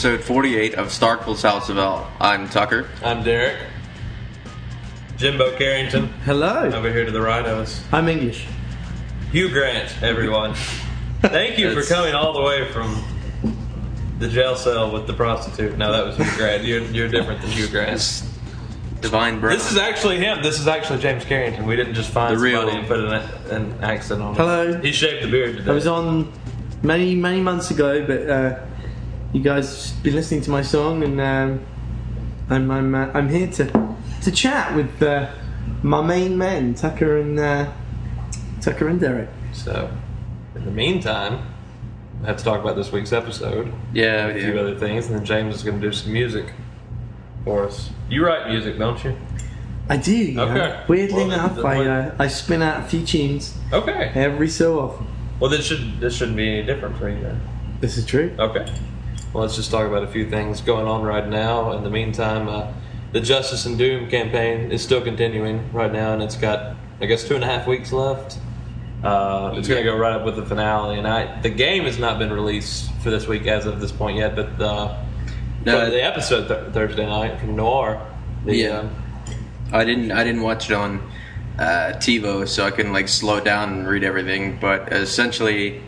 to episode 48 of Starkville's House of El. I'm Tucker. I'm Derek. Jimbo Carrington Hello. over here to the right of us. I'm English. Hugh Grant, everyone. Thank you for coming all the way from the jail cell with the prostitute. No, that was Hugh Grant. You're, you're different than Hugh Grant. It's Divine Brown. This is actually him. This is actually James Carrington. We didn't just find The real- somebody and put an, an accent on it. Hello. He shaved the beard today. I was on many, many months ago, but uh, you guys been listening to my song, and um, I'm I'm, uh, I'm here to to chat with uh, my main men, Tucker and uh, Tucker and Derek. So, in the meantime, I have to talk about this week's episode. yeah, a few yeah. other things, and then James is going to do some music for us. You write music, don't you? I do. you know. Okay. Weirdly Well, enough, then- I uh, I spin out a few tunes Okay. every so often. Well, this should this shouldn't be any different for you then. This is true. Okay. Well, let's just talk about a few things going on right now. In the meantime, uh, the Justice and Doom campaign is still continuing right now, and it's got I guess two and a half weeks left. Uh, it's going to go right up with the finale, and I the game has not been released for this week as of this point yet, but the No, the episode th- Thursday night from Noir. The, Yeah. um, I didn't I didn't watch it on uh, TiVo, so I couldn't like slow down and read everything. But essentially,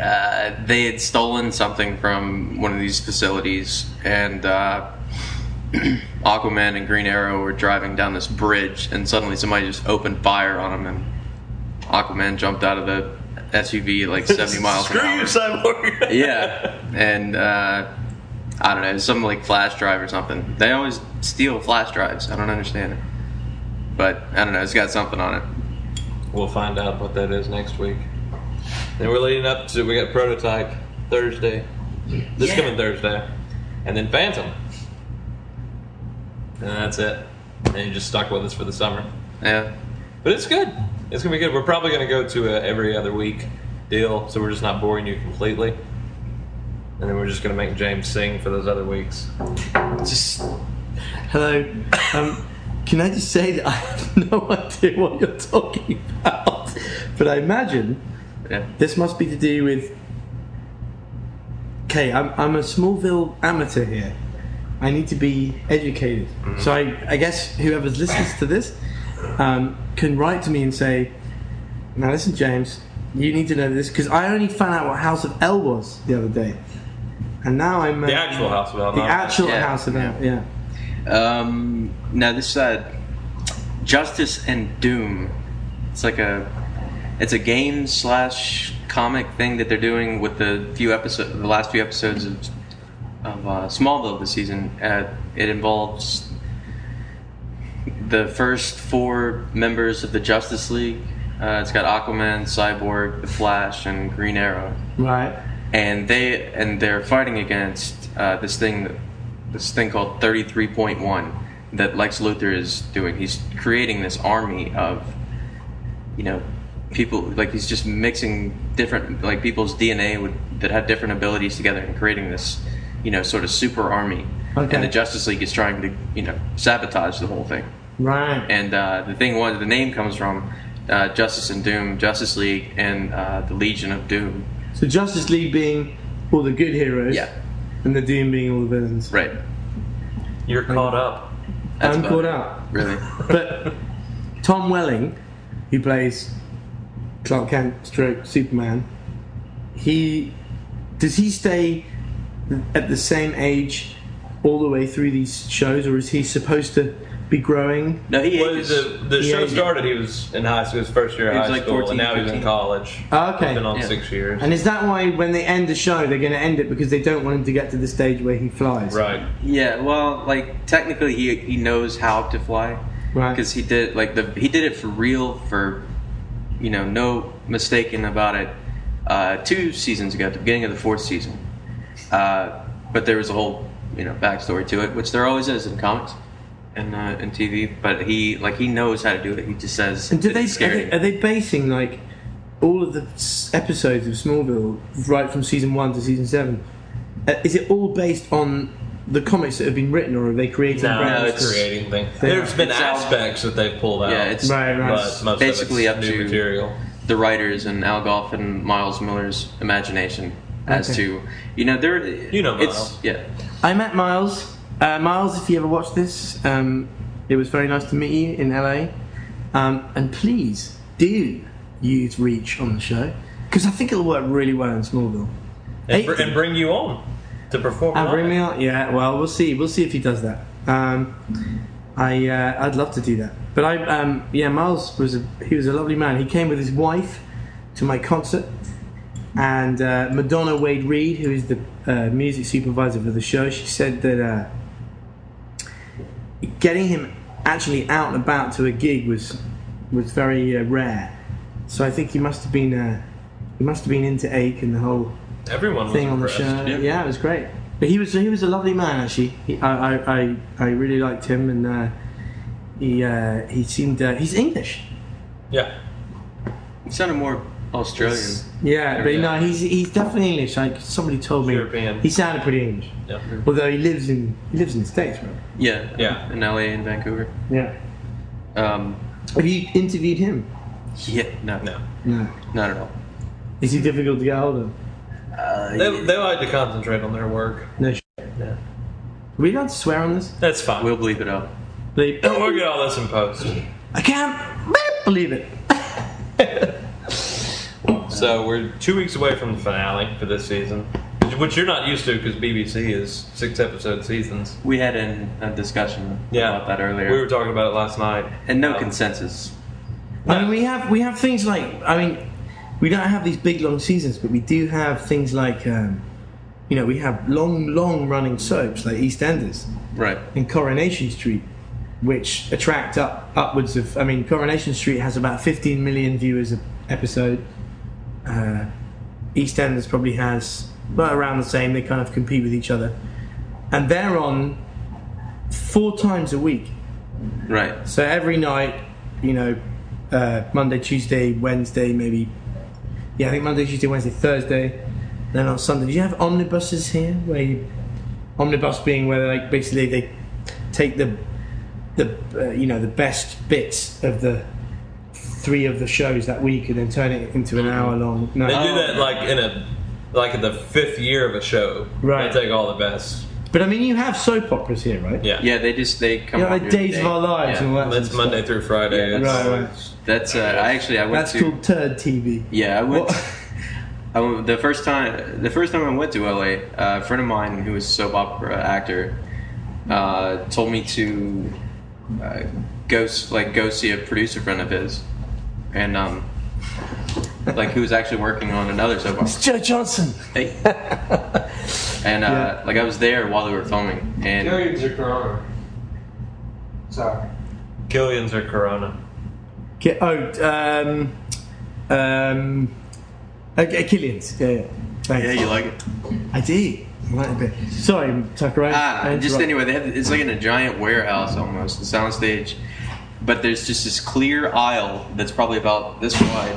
uh, they had stolen something from one of these facilities, and uh, Aquaman and Green Arrow were driving down this bridge, and suddenly somebody just opened fire on them, and Aquaman jumped out of the SUV like seventy miles Screw an hour. you, Cyborg. yeah, and uh, I don't know, some like flash drive or something. They always steal flash drives. I don't understand it, but I don't know. It's got something on it. We'll find out what that is next week. Then we're leading up to we got prototype Thursday, this Yeah. coming Thursday, and then Phantom, and that's it. And you just stuck with us for the summer, Yeah, but it's good. It's gonna be good. We're probably gonna go to a every other week deal, so we're just not boring you completely. And then we're just gonna make James sing for those other weeks. Just hello. Um, can I just say that I have no idea what you're talking about, but I imagine yeah. this must be to do with. Okay, I'm I'm a Smallville amateur here. I need to be educated. So I, I guess whoever listens to this um, can write to me and say, "Now listen, James, you need to know this because I only found out what House of El was the other day, and now I'm uh, The actual House of El, The actual Yeah. House of El, yeah. Um, now this uh, Justice and Doom. It's like a, it's a game slash comic thing that they're doing with the few episode, the last few episodes of, of uh, Smallville this season. Uh, it involves the first four members of the Justice League. Uh, it's got Aquaman, Cyborg, the Flash, and Green Arrow Right. and they and they're fighting against uh, this thing this thing called 33.1 that Lex Luthor is doing. He's creating this army of you know people like he's just mixing different like people's DNA with, that have different abilities together and creating this you know sort of super army. Okay. And the Justice League is trying to you know sabotage the whole thing. Right. And uh, the thing was, the name comes from uh, Justice and Doom, Justice League, and uh, the Legion of Doom. So Justice League being all the good heroes, Yeah. and the Doom being all the villains. Right. You're caught up. That's I'm caught up. Really? But Tom Welling, who plays Clark Kent, stroke Superman, he does he stay at the same age all the way through these shows, or is he supposed to be growing? No, he Well, ages. the, the He show ages. started. He was in high school, his first year of He was high like school, 14, and now he's in 15. college. Oh, okay. He's been on Yeah. six years. And is that why when they end the show, they're going to end it because they don't want him to get to the stage where he flies? right. yeah, well, like technically, he he knows how to fly Right. because he did like the he did it for real for you know no mistaken about it. Uh, two seasons ago, at the beginning of the fourth season, uh, but there was a whole you know backstory to it, which there always is in comics and uh, in TV. But he like he knows how to do it. He just says. And do they are, they are they basing like all of the episodes of Smallville right from season one to season seven? Uh, is it all based on the comics that have been written, or are they creating No, brand new it's creating things. They- There's been It's all- aspects that they've pulled out. Yeah, it's Right, right. but most basically of up new to material. the writers and Al Gough and Miles Millar's imagination. as to you know there You know it's Miles. yeah I met Miles. Uh, Miles, if you ever watch this, um, it was very nice to meet you in LA. Um, and please do use Reach on the show because I think it'll work really well in Smallville. And, br- and bring you on to perform. And bring live. me on. Yeah, well, we'll see. We'll see if he does that. Um, I uh, I'd love to do that. But I um, yeah, Miles was a he was a lovely man. He came with his wife to my concert, and uh, Madonna Wade Reed, who is the uh, music supervisor for the show, she said that uh, getting him actually out and about to a gig was was very uh, rare. So I think he must have been uh, he must have been into Ache and the whole Everyone was thing on the show. Yeah. Yeah. it was great. But he was he was a lovely man actually. He, I, I, I I really liked him and uh, he uh, he seemed uh, he's English. Yeah. he sounded more Australian Yeah, but Yeah. no, he's he's definitely English. Like somebody told me, European. he sounded pretty English. Yeah. Although he lives in he lives in the states, right? yeah Yeah. in LA and Vancouver Yeah. um Have you interviewed him? yeah no No. No. not at all Is he difficult to get hold of? Uh, They, they like to concentrate on their work. No. Sh- Yeah. We don't swear on this? That's fine. we'll bleep it out Bleep. Don't worry, get all this in post. I can't believe it. So we're two weeks away from the finale for this season, which you're not used to because BBC is six episode seasons. we had an, a discussion Yeah, about that earlier We were talking about it last night. and no Um, consensus I mean, we have we have things like I mean, we don't have these big long seasons, but we do have things like um, you know we have long long running soaps like EastEnders right and Coronation Street, which attract up upwards of. I mean, Coronation Street has about 15 million viewers a episode. Uh, EastEnders probably has well around the same. They kind of compete with each other, and they're on four times a week. right So every night, you know, uh, Monday, Tuesday, Wednesday, maybe. Yeah, I think Monday, Tuesday, Wednesday, Thursday. Then on Sunday, do you have omnibuses here? Where you, omnibus being where like basically they take the the uh, you know the best bits of the three of the shows that week and then turn it into an hour long. No, They do that like in a like in the fifth year of a show. Right. They take all the best. but I mean you have soap operas here, right? Yeah. yeah they just they come You know, on like during the Days of. Our Lives Yeah. and all that. That's sort Monday stuff. through Friday. Yeah, It's- Right, right. That's uh, I actually I went to That's to called Turd TV. Yeah, I went. What? I the first time. The first time I went to LA, uh, a friend of mine who was a soap opera actor uh, told me to uh, go like go see a producer friend of his, and um, like who was actually working on another soap opera. It's Joe Johnson. Hey. and uh, Yeah. like I was there while they were filming, and Killian's or Corona? Sorry. Killian's or Corona? Ki- oh, um, um, Killian's. Yeah, yeah. Thanks. yeah, you like it. I do. I like it a bit. Sorry, Tucker. I, Ah, just anyway, they have, it's like in a giant warehouse almost, a soundstage. But there's just this clear aisle that's probably about this wide,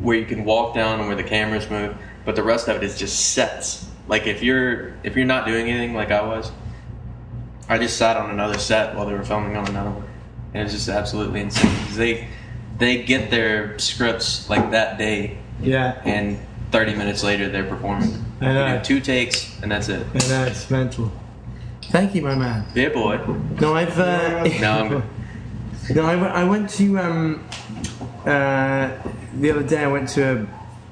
where you can walk down and where the cameras move. But the rest of it is just sets. Like if you're if you're not doing anything like I was, I just sat on another set while they were filming on another one, and it's just absolutely insane. 'Cause they they get their scripts like that day, Yeah, and 30 minutes later they're performing. I know. You do two takes, and that's it. I know it's mental. Thank you, my man. Yeah, boy. No, I've. Uh, No, I'm- no, I went, I went to um, uh, the other day. I went to uh,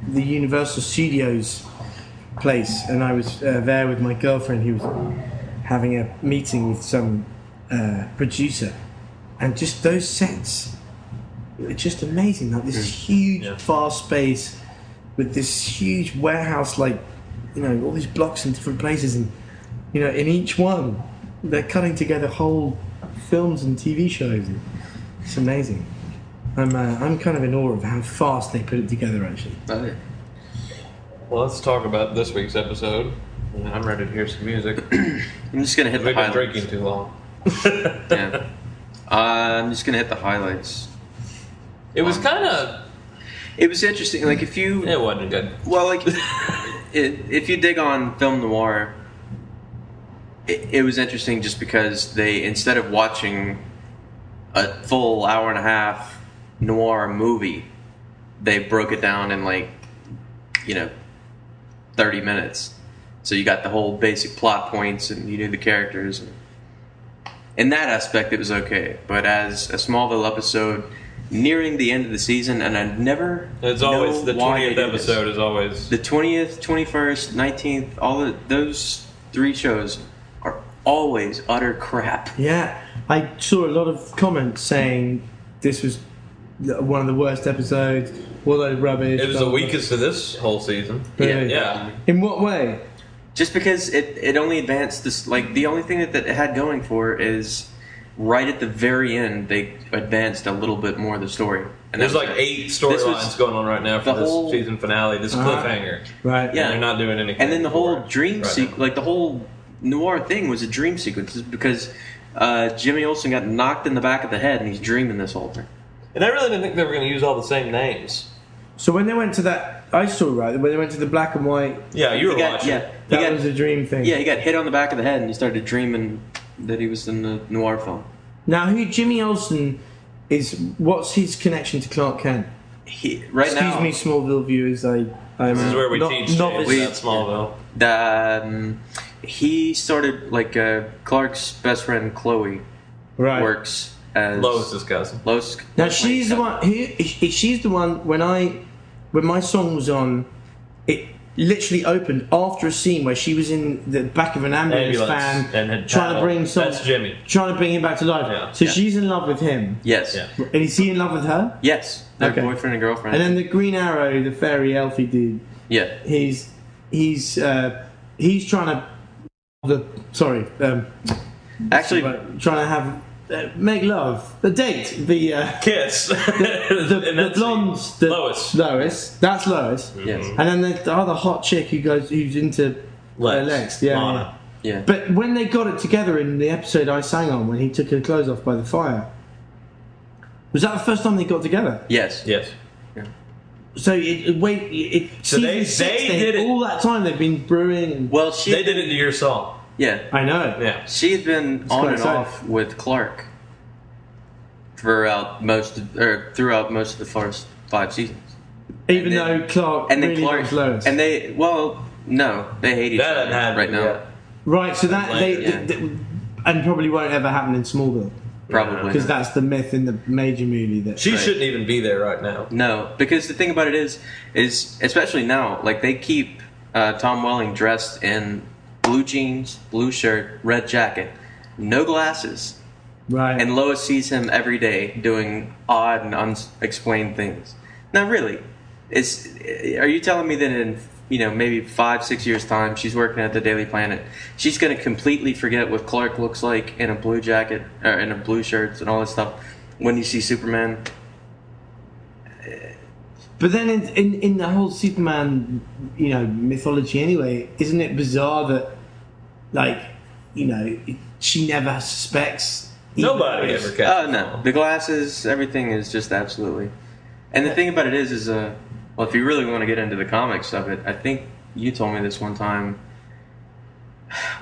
the Universal Studios place, and I was uh, there with my girlfriend, who was having a meeting with some uh, producer, and just those sets, were just amazing. Like this huge, Yeah. vast space with this huge warehouse, like you know, all these blocks in different places, and you know, in each one, they're cutting together whole films and TV shows. It's amazing. I'm, uh, I'm kind of in awe of how fast they put it together. Actually, Well, let's talk about this week's episode. And I'm ready to hear some music. I'm just gonna hit the We've been drinking too long. Yeah. Uh, I'm just gonna hit the highlights. It was kind of. It was interesting. Like if you, It wasn't good. well, like it, if you dig on film noir, it, it was interesting just because they instead of watching a full hour and a half noir movie, they broke it down in like, you know, thirty minutes. So you got the whole basic plot points, and you knew the characters. And in that aspect, it was okay. But as a Smallville episode nearing the end of the season, and I never It's know always the twentieth episode is always The twentieth, twenty first, nineteenth, all of those three shows are always utter crap. Yeah, I saw a lot of comments saying this was one of the worst episodes. All those rubbish. it was the weakest of this whole season. Really? Yeah. In what way? Just because it, it only advanced this, like the only thing that, that it had going for it is right at the very end they advanced a little bit more of the story. And There's like eight storylines going on right now for the this whole- season finale, this Uh-huh. cliffhanger. Right. Yeah. And they're not doing anything. And then the whole dream right sequence, like the whole noir thing was a dream sequence because uh, Jimmy Olsen got knocked in the back of the head and he's dreaming this whole thing. And I really didn't think they were going to use all the same names. So when they went to that, I saw right when they went to the black and white. Yeah, you were got- watching. yeah, That got, was a dream thing. yeah, he got hit on the back of the head and he started dreaming that he was in the noir film. Now, who Jimmy Olsen is? What's his connection to Clark Kent? He, right Excuse now, me, Smallville viewers. I. I'm This is where we not, teach novice. James about Smallville. the, um, he started like uh, Clark's best friend Chloe Right. works as Lois's cousin. Lois. Now she's the one. Who, she's the one. When I, when my song was on, it literally opened after a scene where she was in the back of an ambulance, Ambulance van and had trying to bring some. That's Jimmy. Trying to bring him back to life. Yeah. So Yeah. she's in love with him. Yes. Yeah. And is he in love with her? Yes. Their Okay. boyfriend and girlfriend. And then the Green Arrow, the fairy elfie dude, yeah. he's he's uh, he's trying to the sorry um, Actually, trying to have make love the date the uh, Kiss. the, And the blonde the, Lois. Lois that's Lois yes. and then the, the other hot chick who goes who's into Lex. uh, Lex yeah, Lana. yeah. Yeah. But when they got it together in the episode I sang on when he took her clothes off by the fire, was that the first time they got together? yes. Yes. Yeah. So it, it wait it So they- six, they did it- all that time they've been brewing and Well, she They did it to your song. Yeah. I know Yeah. She's been on quite and exciting. off with Clark throughout most of, or throughout most of the first five seasons. even And then- though Clark And then really Clark loves Lois and they well no they hate each That other hasn't happened right now yet. right so that they, Yeah. th- th- and probably won't ever happen in Smallville probably because that's the myth in the major movie that She Right. shouldn't even be there right now. no because the thing about it is is especially now like they keep uh, Tom Welling dressed in blue jeans blue shirt red jacket no glasses right and Lois sees him every day doing odd and unexplained things. Now, really, is are you telling me that in you know maybe five six years time she's working at the Daily Planet, she's going to completely forget what Clark looks like in a blue jacket or in a blue shirts and all this stuff when you see Superman? but then in, in in the whole Superman you know mythology anyway isn't it bizarre that like you know she never suspects Nobody ever catches Oh no, the glasses, everything is just absolutely. And the thing about it is, is uh, well, if you really want to get into the comics of it, I think you told me this one time.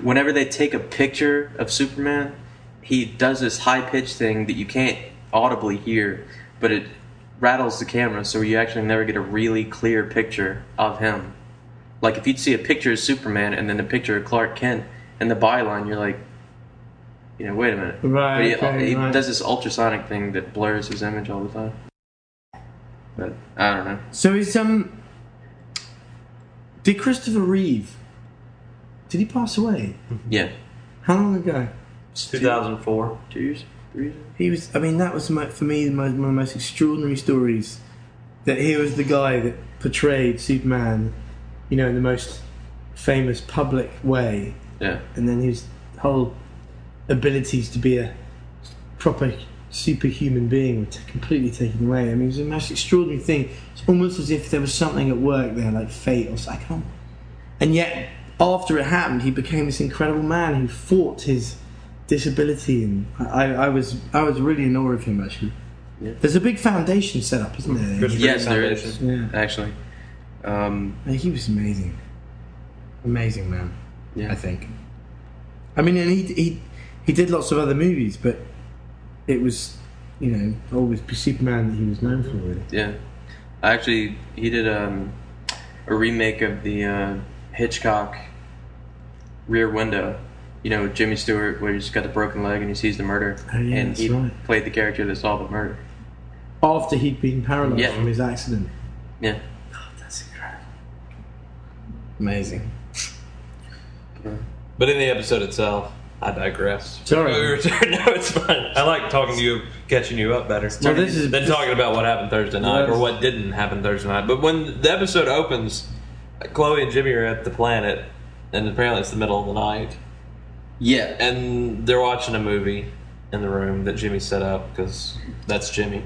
Whenever they take a picture of Superman, he does this high pitched thing that you can't audibly hear, but it rattles the camera, so you actually never get a really clear picture of him. Like if you'd see a picture of Superman and then a picture of Clark Kent and the byline, you're like, you know, wait a minute. Right, But he, okay, he right. does this ultrasonic thing that blurs his image all the time. But I don't know. so is um did Christopher Reeve did he pass away Yeah, how long ago 2004. two years, three years. He was. I mean, that was mo- for me the most, one of the most extraordinary stories. That he was the guy that portrayed Superman, you know, in the most famous public way, Yeah, and then his whole abilities to be a proper superhuman being were t- completely taken away. I mean, it was the most extraordinary thing. It's almost as if there was something at work there, like fate or something. I can't- And yet, after it happened, he became this incredible man who fought his disability, and I, I was I was really in awe of him actually. Yeah. There's a big foundation set up, isn't there? Good for yes, there is. Yeah. actually. Um, he was amazing, amazing man. Yeah, I think. I mean, and he he he did lots of other movies, but it was you know always Superman that he was known for. Really. yeah. Actually, he did um, a remake of the uh, Hitchcock Rear Window. You know, Jimmy Stewart, where he's got the broken leg and he sees the murder, Oh, yeah, and he right. played the character that solved the murder. After he'd been paralysed Yeah. from his accident. Yeah. Oh, that's incredible. Amazing. But in the episode itself, I digress. Sorry. We were- no, it's fine. I like talking to you, catching you up better. Well, this is- than talking about what happened Thursday night or what didn't happen Thursday night. But when the episode opens, Chloe and Jimmy are at the planet, and apparently it's the middle of the night, Yeah. and they're watching a movie in the room that Jimmy set up because that's Jimmy,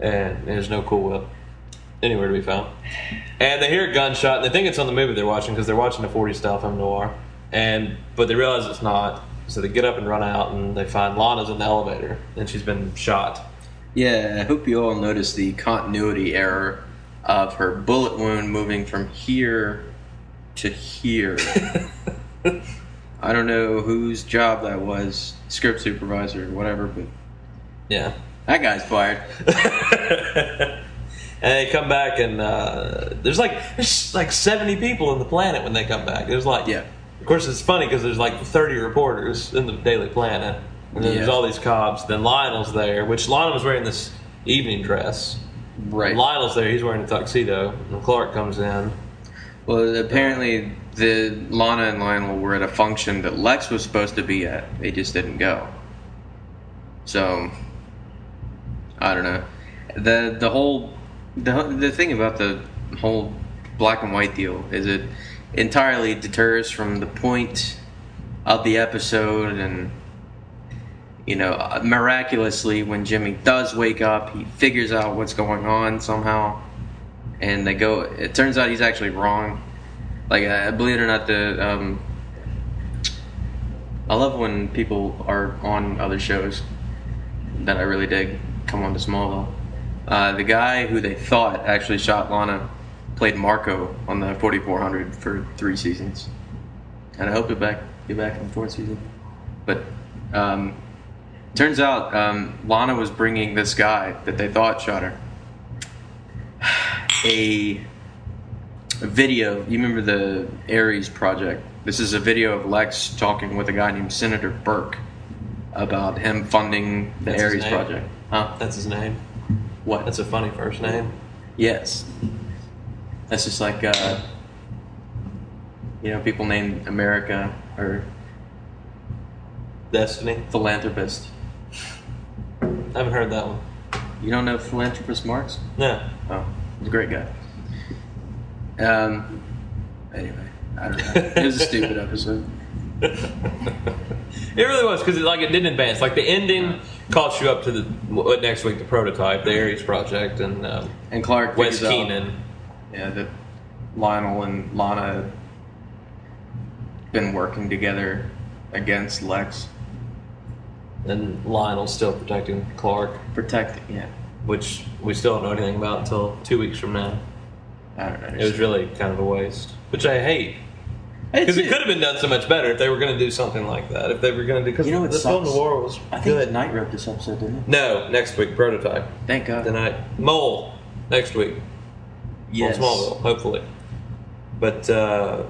and there's no Cool Whip anywhere to be found. And they hear a gunshot, and they think it's on the movie they're watching because they're watching a 40 style film noir, and but they realize it's not. So they get up and run out, and they find Lana's in the elevator, and she's been shot. Yeah, I hope you all noticed the continuity error of her bullet wound moving from here to here. I don't know whose job that was, script supervisor or whatever, but Yeah. that guy's fired. and they come back, and uh, there's like there's like 70 people in the planet when they come back. There's like Yeah. Of course, it's funny because there's like 30 reporters in the Daily Planet, and then there's all these cops. Then Lionel's there, which Lionel was wearing this evening dress. Right. Lionel's there; he's wearing a tuxedo. And Clark comes in. Well, apparently the Lana and Lionel were at a function that Lex was supposed to be at. They just didn't go. So I don't know. the The whole the the thing about the whole black and white deal is it entirely deters from the point of the episode and. You know, miraculously, when Jimmy does wake up, he figures out what's going on somehow and they go. It turns out he's actually wrong. Like, uh, believe it or not, the um, I love when people are on other shows that I really dig come on to Smallville. Uh, the guy who they thought actually shot Lana played Marco on the 4400 for three seasons, and I hope to back get back in the fourth season. But um, turns out um, Lana was bringing this guy that they thought shot her a, a video. You remember the Ares project? This is a video of Lex talking with a guy named Senator Burke about him funding the That's Ares project. Huh? That's his name. What? That's a funny first name. yes. That's just like uh, you know, people named America or Destiny. philanthropist. I haven't heard that one. You don't know philanthropist Marx? No. Oh, he's a great guy. Um. Anyway, I don't know. It was a stupid episode. It really was because it, like it didn't advance. Like the ending caught you up to the next week the prototype, the Aries project, and um, And Clark Wes Keenan. Yeah, that Lionel and Lana been working together against Lex, and Lionel's still protecting Clark, protecting. Yeah, which we still don't know anything about until two weeks from now. I don't know. It was really kind of a waste, which I hate because it could have been done so much better if they were going to do something like that. If they were going to do because You know what the film sucks? noir was I think good. Knight wrote this episode, didn't he? No, next week prototype. Thank God. Tonight, Mole next week. yes. on Smallville, hopefully. But uh,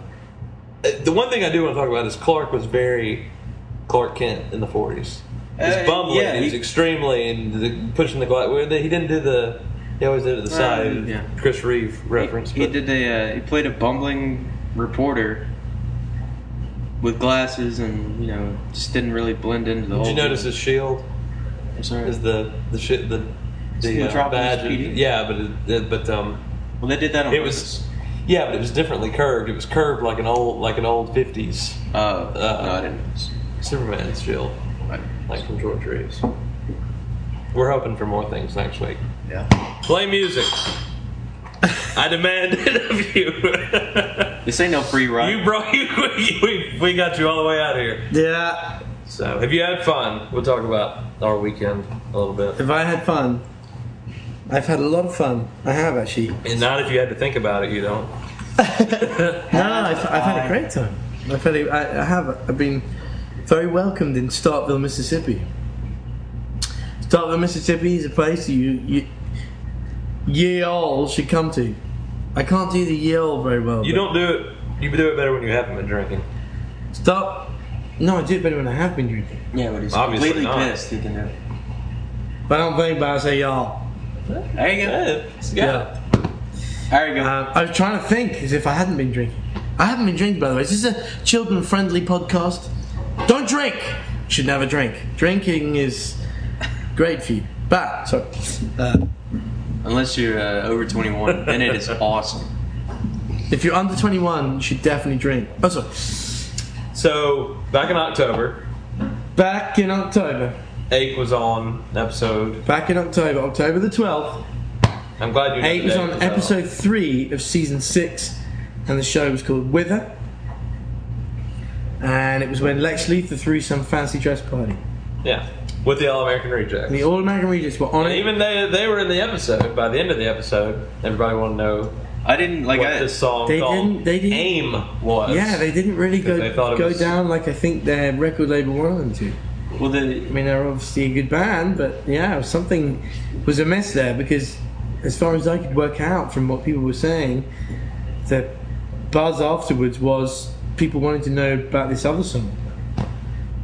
the one thing I do want to talk about is Clark was very Clark Kent in the 40s. He's Uh, bumbling. yeah, he was he- extremely and the, pushing the glass. He didn't do the. He always did it to the Uh, side. yeah. Chris Reeve reference. He, he did a. Uh, he played a bumbling reporter with glasses, and you know, just didn't really blend into the Did whole. you notice his shield? I'm sorry. Is the the shit the the uh, Metropolis badge? PD? Yeah, but it, it, but um, well, they did that on it was. Yeah, but it was differently curved. It was curved like an old like an old 50s Oh, Uh, no, I didn't. notice. Superman shield, I- like from George Reeves. We're hoping for more things next week. Yeah. Play music. I demand it of you. This ain't no free ride. you brought you. We, we got you all the way out here. Yeah. So, have you had fun? We'll talk about our weekend a little bit. If I had fun, I've had a lot of fun. I have actually. And not if you had to think about it, you don't. No, I've, I've had a great time. I've had a, I, I have. I've been very welcomed in Starkville, Mississippi. Starkville, Mississippi is a place you you ye all should come to. I can't do the yell very well. You don't do it You do it better when you haven't been drinking. Stop. No, I do it better when I have been drinking. Yeah, but he's Obviously completely not. pissed. He can do it. If I don't think but I say y'all. There you go. Yeah, it's got. There you go. Um, I was trying to think as if I hadn't been drinking. I haven't been drinking, by the way. This is a children friendly podcast. Don't drink! Should never drink. Drinking is great for you. But, sorry. Uh, Unless you're uh, over 21, then it is awesome. if you're under 21, you should definitely drink. Oh, sorry. So back in October, Back in October. Ache was on episode. Back in October, October the 12th, I'm glad you. know Ache was on on 'cause episode three of season six, and the show was called Wither. And it was when Lex Luthor threw some fancy dress party. Yeah, with the All American Rejects. The All American Rejects were on And it. even they they were in the episode. By the end of the episode, everybody wanted to know I didn't like. what I, this song They didn't- they didn't- "Aim" was. yeah, they didn't really go they thought it go was- down like I think their record label wanted them to. well, the I mean, they're obviously a good band, but yeah, something was amiss there because, as far as I could work out from what people were saying, the buzz afterwards was people wanting to know about this other song.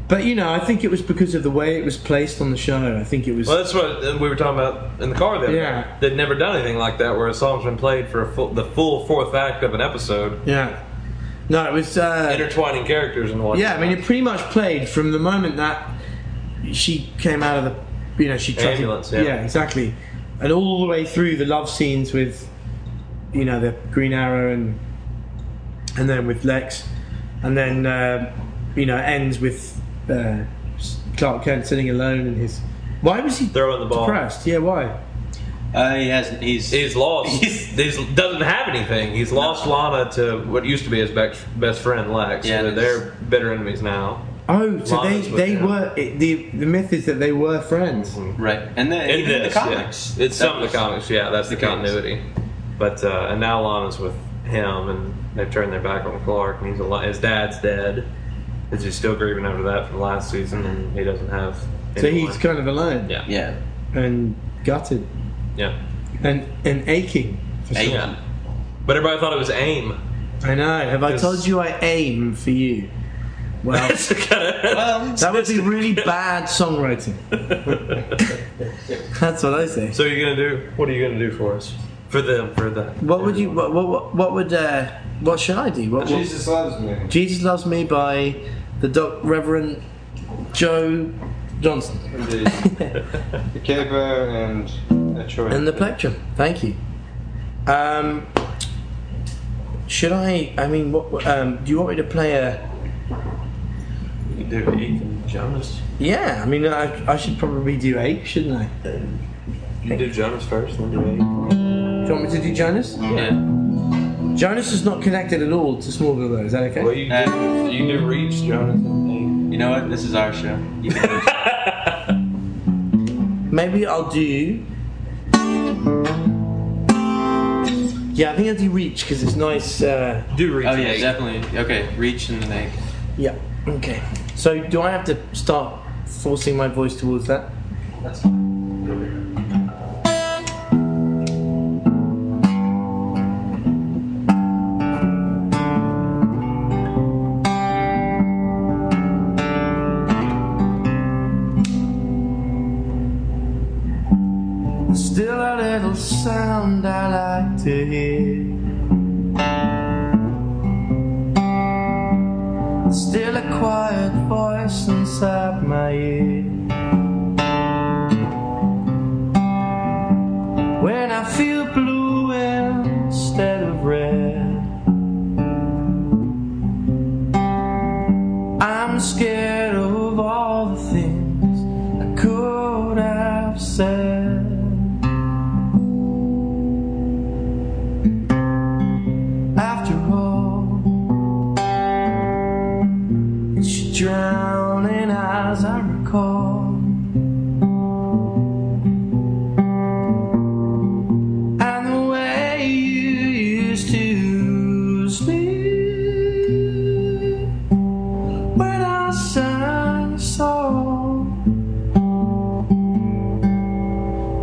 But you know, I think it was because of the way it was placed on the show. I think it was. Well, that's what we were talking about in the car the Yeah. They'd never done anything like that, where a song's been played for a full, the full fourth act of an episode, yeah. No, it was. Uh, intertwining characters and whatnot. yeah, I mean, it pretty much played from the moment that she came out of the, you know, she tried to- Ambulance, yeah. exactly, and all the way through the love scenes with, you know, the Green Arrow and, and then with Lex, and then uh, you know ends with uh, Clark Kent sitting alone in his. Why was he Throwing the ball. depressed? Yeah, why? uh, he hasn't. he's He's lost. He's doesn't have anything. He's lost Lana to what used to be his best, best friend Lex. Yeah, So they're bitter enemies now. Oh, so they Lana's with they him. were it, the the myth is that they were friends. right, and then In even in the comics, yeah. it's some of the comics. Yeah, that's the, the case. continuity. But uh, and now Lana's with him, and they've turned their back on Clark, and he's a, his dad's dead. Is he still grieving over that from last season, and he doesn't have. So anyone. he's kind of alone yeah, Yeah, and gutted yeah. and and aching. For Aching. something. Yeah. But everybody thought it was AIM. I know. Have I told you I aim for you? Well, kinda- well, that would be really bad songwriting. That's what I say. so you're gonna do? What are you gonna do for us? For them? For that? What would you? What what, what would? Uh, what should I do? What, what- Jesus loves me. Jesus loves me by the Doc Reverend Joe Johnson Indeed. the capo and a choice. and the plectrum. Thank you. Um, should I? I mean, what? Um, do you want me to play a? You do Ethan Jonas. Yeah, I mean, I, I should probably do eight, shouldn't I? Do You do Jonas first, then do eight. Do you want me to do Jonas? yeah. Jonas is not connected at all to Smallville, though. Is that okay? Well, you do, you do Reach, Jonas, You know what? This is our show. You can do. Maybe I'll do. Yeah, I think I'll do Reach because it's nice. Uh. Do Reach. oh yeah, eight. definitely. Okay, reach and the egg. yeah, okay. So, do I have to start forcing my voice towards that? That's fine.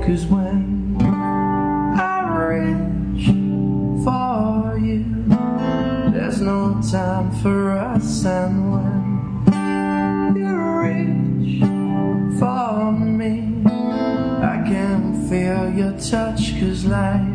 Cause when I reach for you, there's no time for us. And when you reach for me, I can feel your touch. Cause life.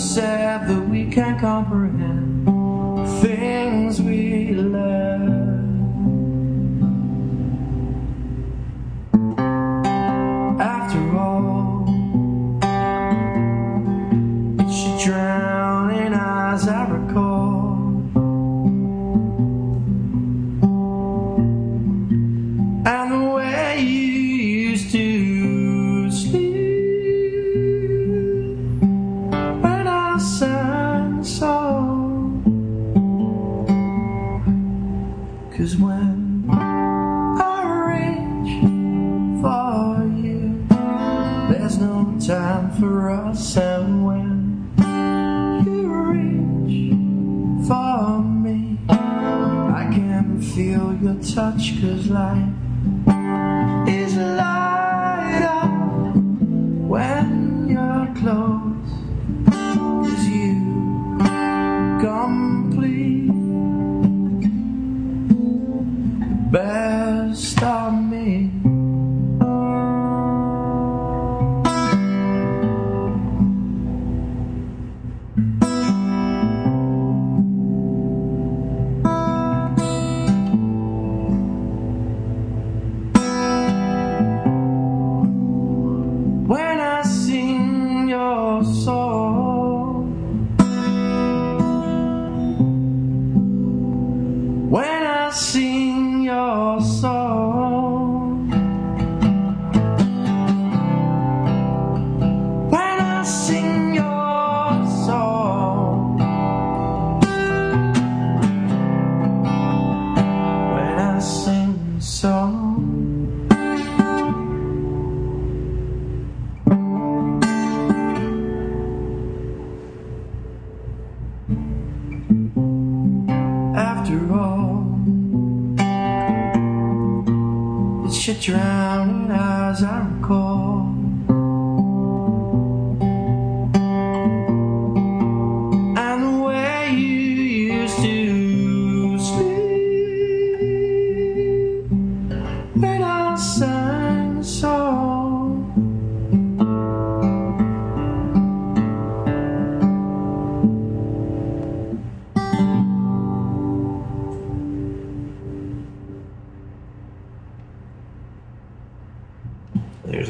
Sad that we can't comprehend things we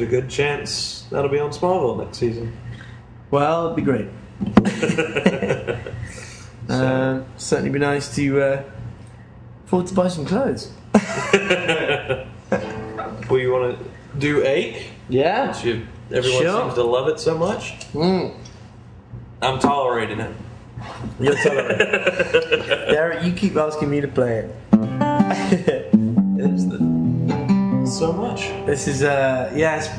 There's a good chance that'll be on Smallville next season. Well, it'd be great. um, certainly be nice to uh, afford to buy some clothes. Well, you want to do eight? Yeah. You, everyone Sure. seems to love it so much. Mm. I'm tolerating it. You're me. Derek, you keep asking me to play it. So much. This is, uh, yeah, it's,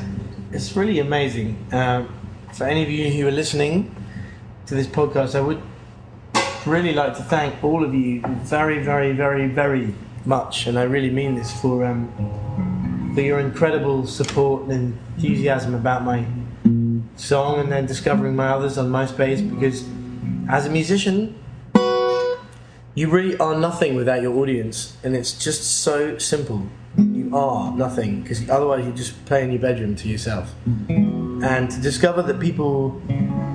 it's really amazing. Um, for any of you who are listening to this podcast, I would really like to thank all of you very, very, very, very much, and I really mean this for um, for your incredible support and enthusiasm about my song, and then discovering my others on MySpace. Because as a musician, you really are nothing without your audience, and it's just so simple. Are nothing because otherwise you just play in your bedroom to yourself. And to discover that people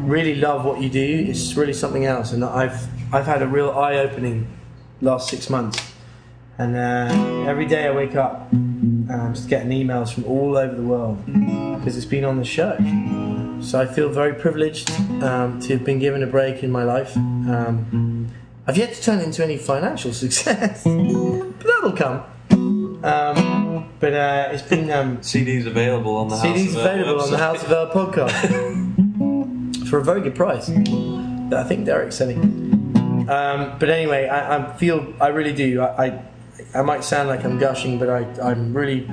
really love what you do is really something else. And I've I've had a real eye-opening last six months. And uh, every day I wake up, and I'm just getting emails from all over the world because it's been on the show. Um, so I feel very privileged um, to have been given a break in my life. Um, I've yet to turn into any financial success, but that'll come. Um, but uh, it's been um, CDs available on the House CDs of L available on the. House of El podcast for a very good price I think Derek's selling. Um, but anyway, I, I feel I really do. I, I I might sound like I'm gushing, but I, I'm really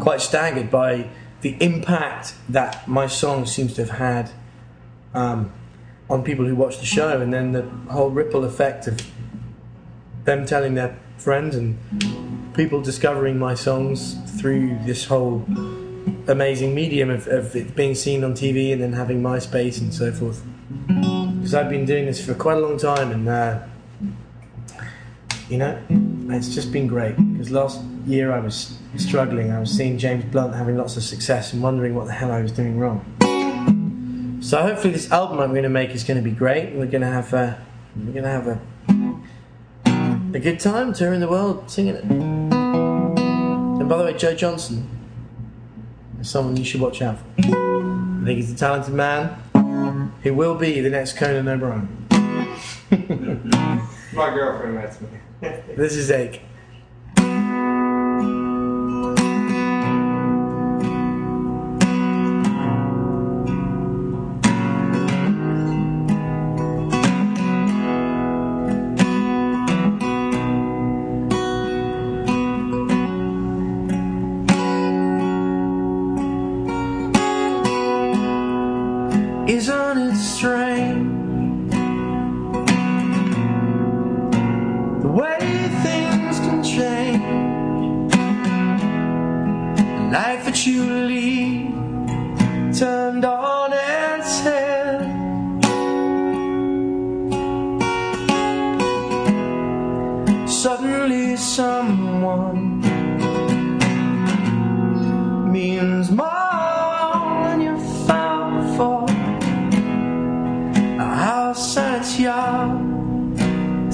quite staggered by the impact that my song seems to have had um, on people who watch the show, and then the whole ripple effect of them telling their friends and people discovering my songs through this whole amazing medium of, of it being seen on TV and then having MySpace and so forth. Because I've been doing this for quite a long time, and uh, you know, it's just been great. Because last year I was struggling, I was seeing James Blunt having lots of success and wondering what the hell I was doing wrong. So hopefully this album I'm going to make is going to be great. We're going to have a, we're going to have a a good time touring the world singing it. And by the way, Joe Johnson is someone you should watch out for. I think he's a talented man who will be the next Conan O'Brien. My girlfriend lets me. This is Ache.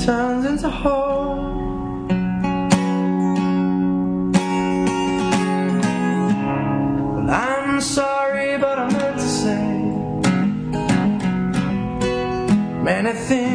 Turns into home. Well, I'm sorry, but I meant to say many things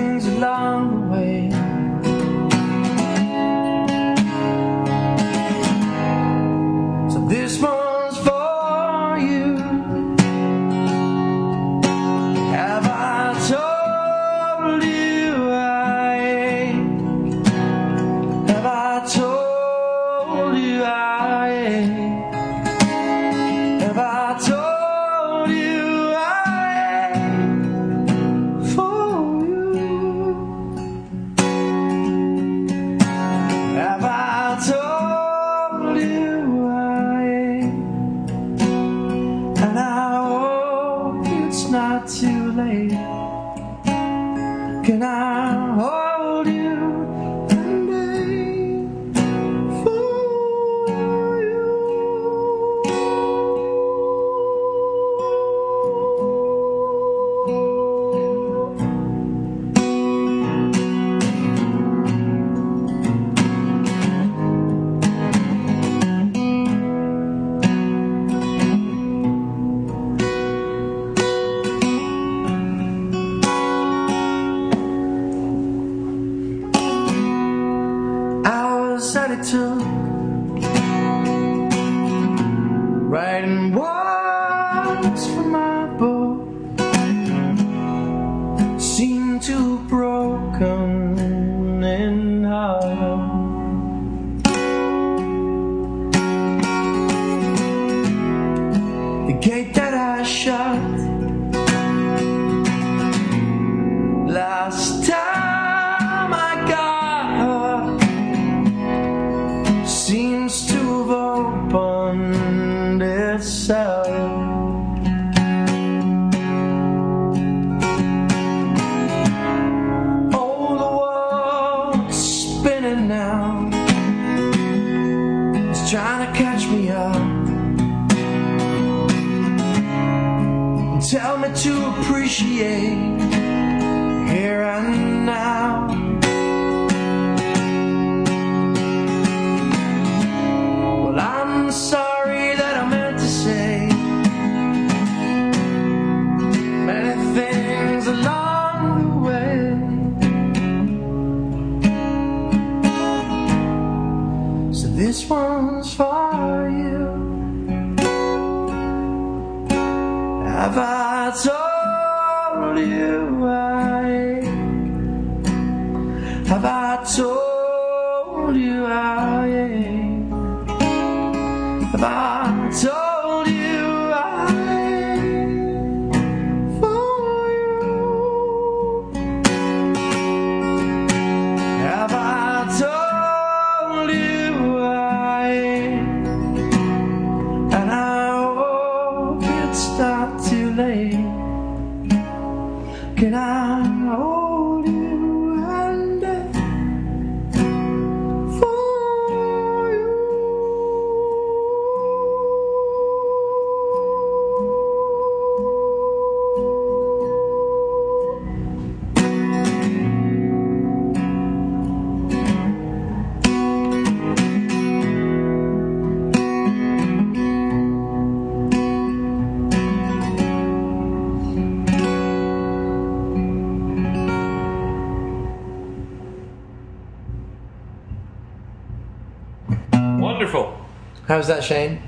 How's that, Shane?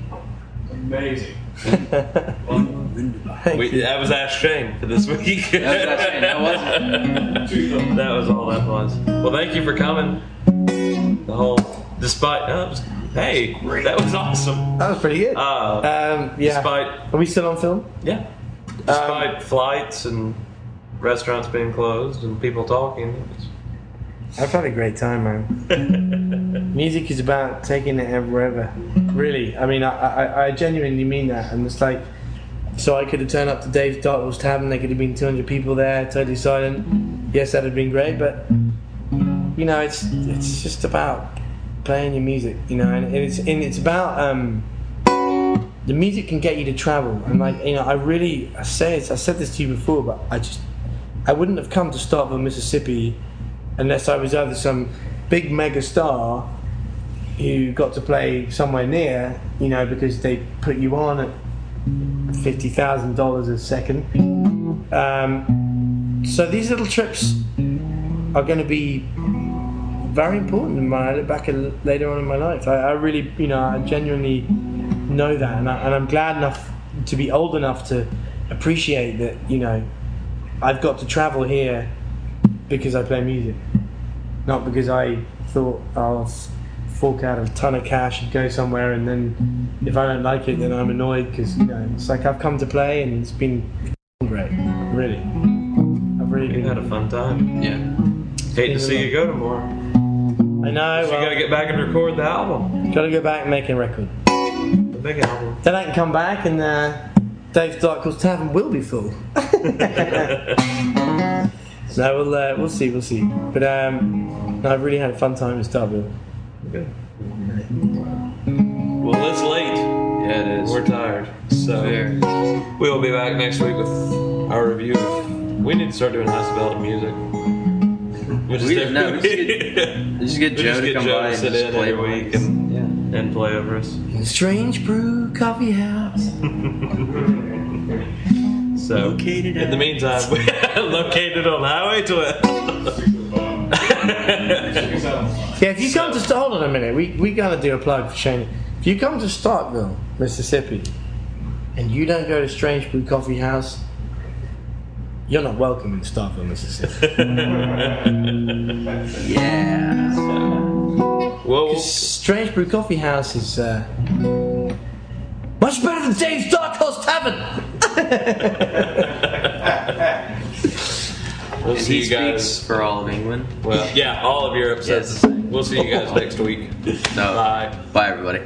Amazing. We, that was Ask Shane for this week. That was Ask Shane, that wasn't. That was all that was. Well, thank you for coming. The whole, despite, oh, it was- hey, that was awesome. That was pretty good. Uh, um, yeah. Despite, Are we still on film? yeah, despite flights and restaurants being closed and people talking, I've had a great time, man. Music is about taking it wherever. Really, I mean, I, I, I genuinely mean that. And it's like, so I could have turned up to Dave's Dartwell's Tavern. There could have been 200 people there, totally silent. Yes, that'd have been great, but you know, it's it's just about playing your music, you know, and it's and it's about um, the music can get you to travel. And like, you know, I really I say I said this to you before, but I just I wouldn't have come to Starkville, Mississippi, unless I was either some big mega star who got to play somewhere near, you know, because they put you on at fifty thousand dollars a second. Um, so these little trips are going to be very important when I look back at later on in my life. I, I really, you know, I genuinely know that, and, I, and I'm glad enough to be old enough to appreciate that. You know, I've got to travel here because I play music, not because I thought I'll fork out a ton of cash and go somewhere, and then if I don't like it, then I'm annoyed because you know it's like I've come to play and it's been great, really. I've really been. had a fun time. Yeah. Hate to see you go tomorrow. I know. you well, gotta get back and record the album, Gotta go back and make a record. the big album. Then I can come back and uh, Dave's Dark Horse Tavern will be full. no, we'll uh, we'll see, we'll see. But um, no, I've really had a fun time in Starkville. Good. Well, it's late. Yeah, it is. We're tired. So Very. we will be back next week with our review. We need to start doing House of Bell music. We We didn't know. We just get, Just get we Joe just to get come Joe by and sit just in play every behind week and, yeah. and play over us. In Strange Brew Coffee House. So Located in the at- meantime, located on Highway 12. Yeah, if you come to Star- hold on a minute, we we gotta do a plug for Shane. If you come to Starkville, Mississippi, and you don't go to Strange Brew Coffee House, you're not welcome in Starkville, Mississippi. Yeah. well, we'll Strange Brew Coffee House is uh, much better than James Dark Horse Tavern. We'll see you guys. for all of England. Well, yeah, all of Europe says Yes. the same. We'll see you guys next week. So, Bye. Bye, everybody.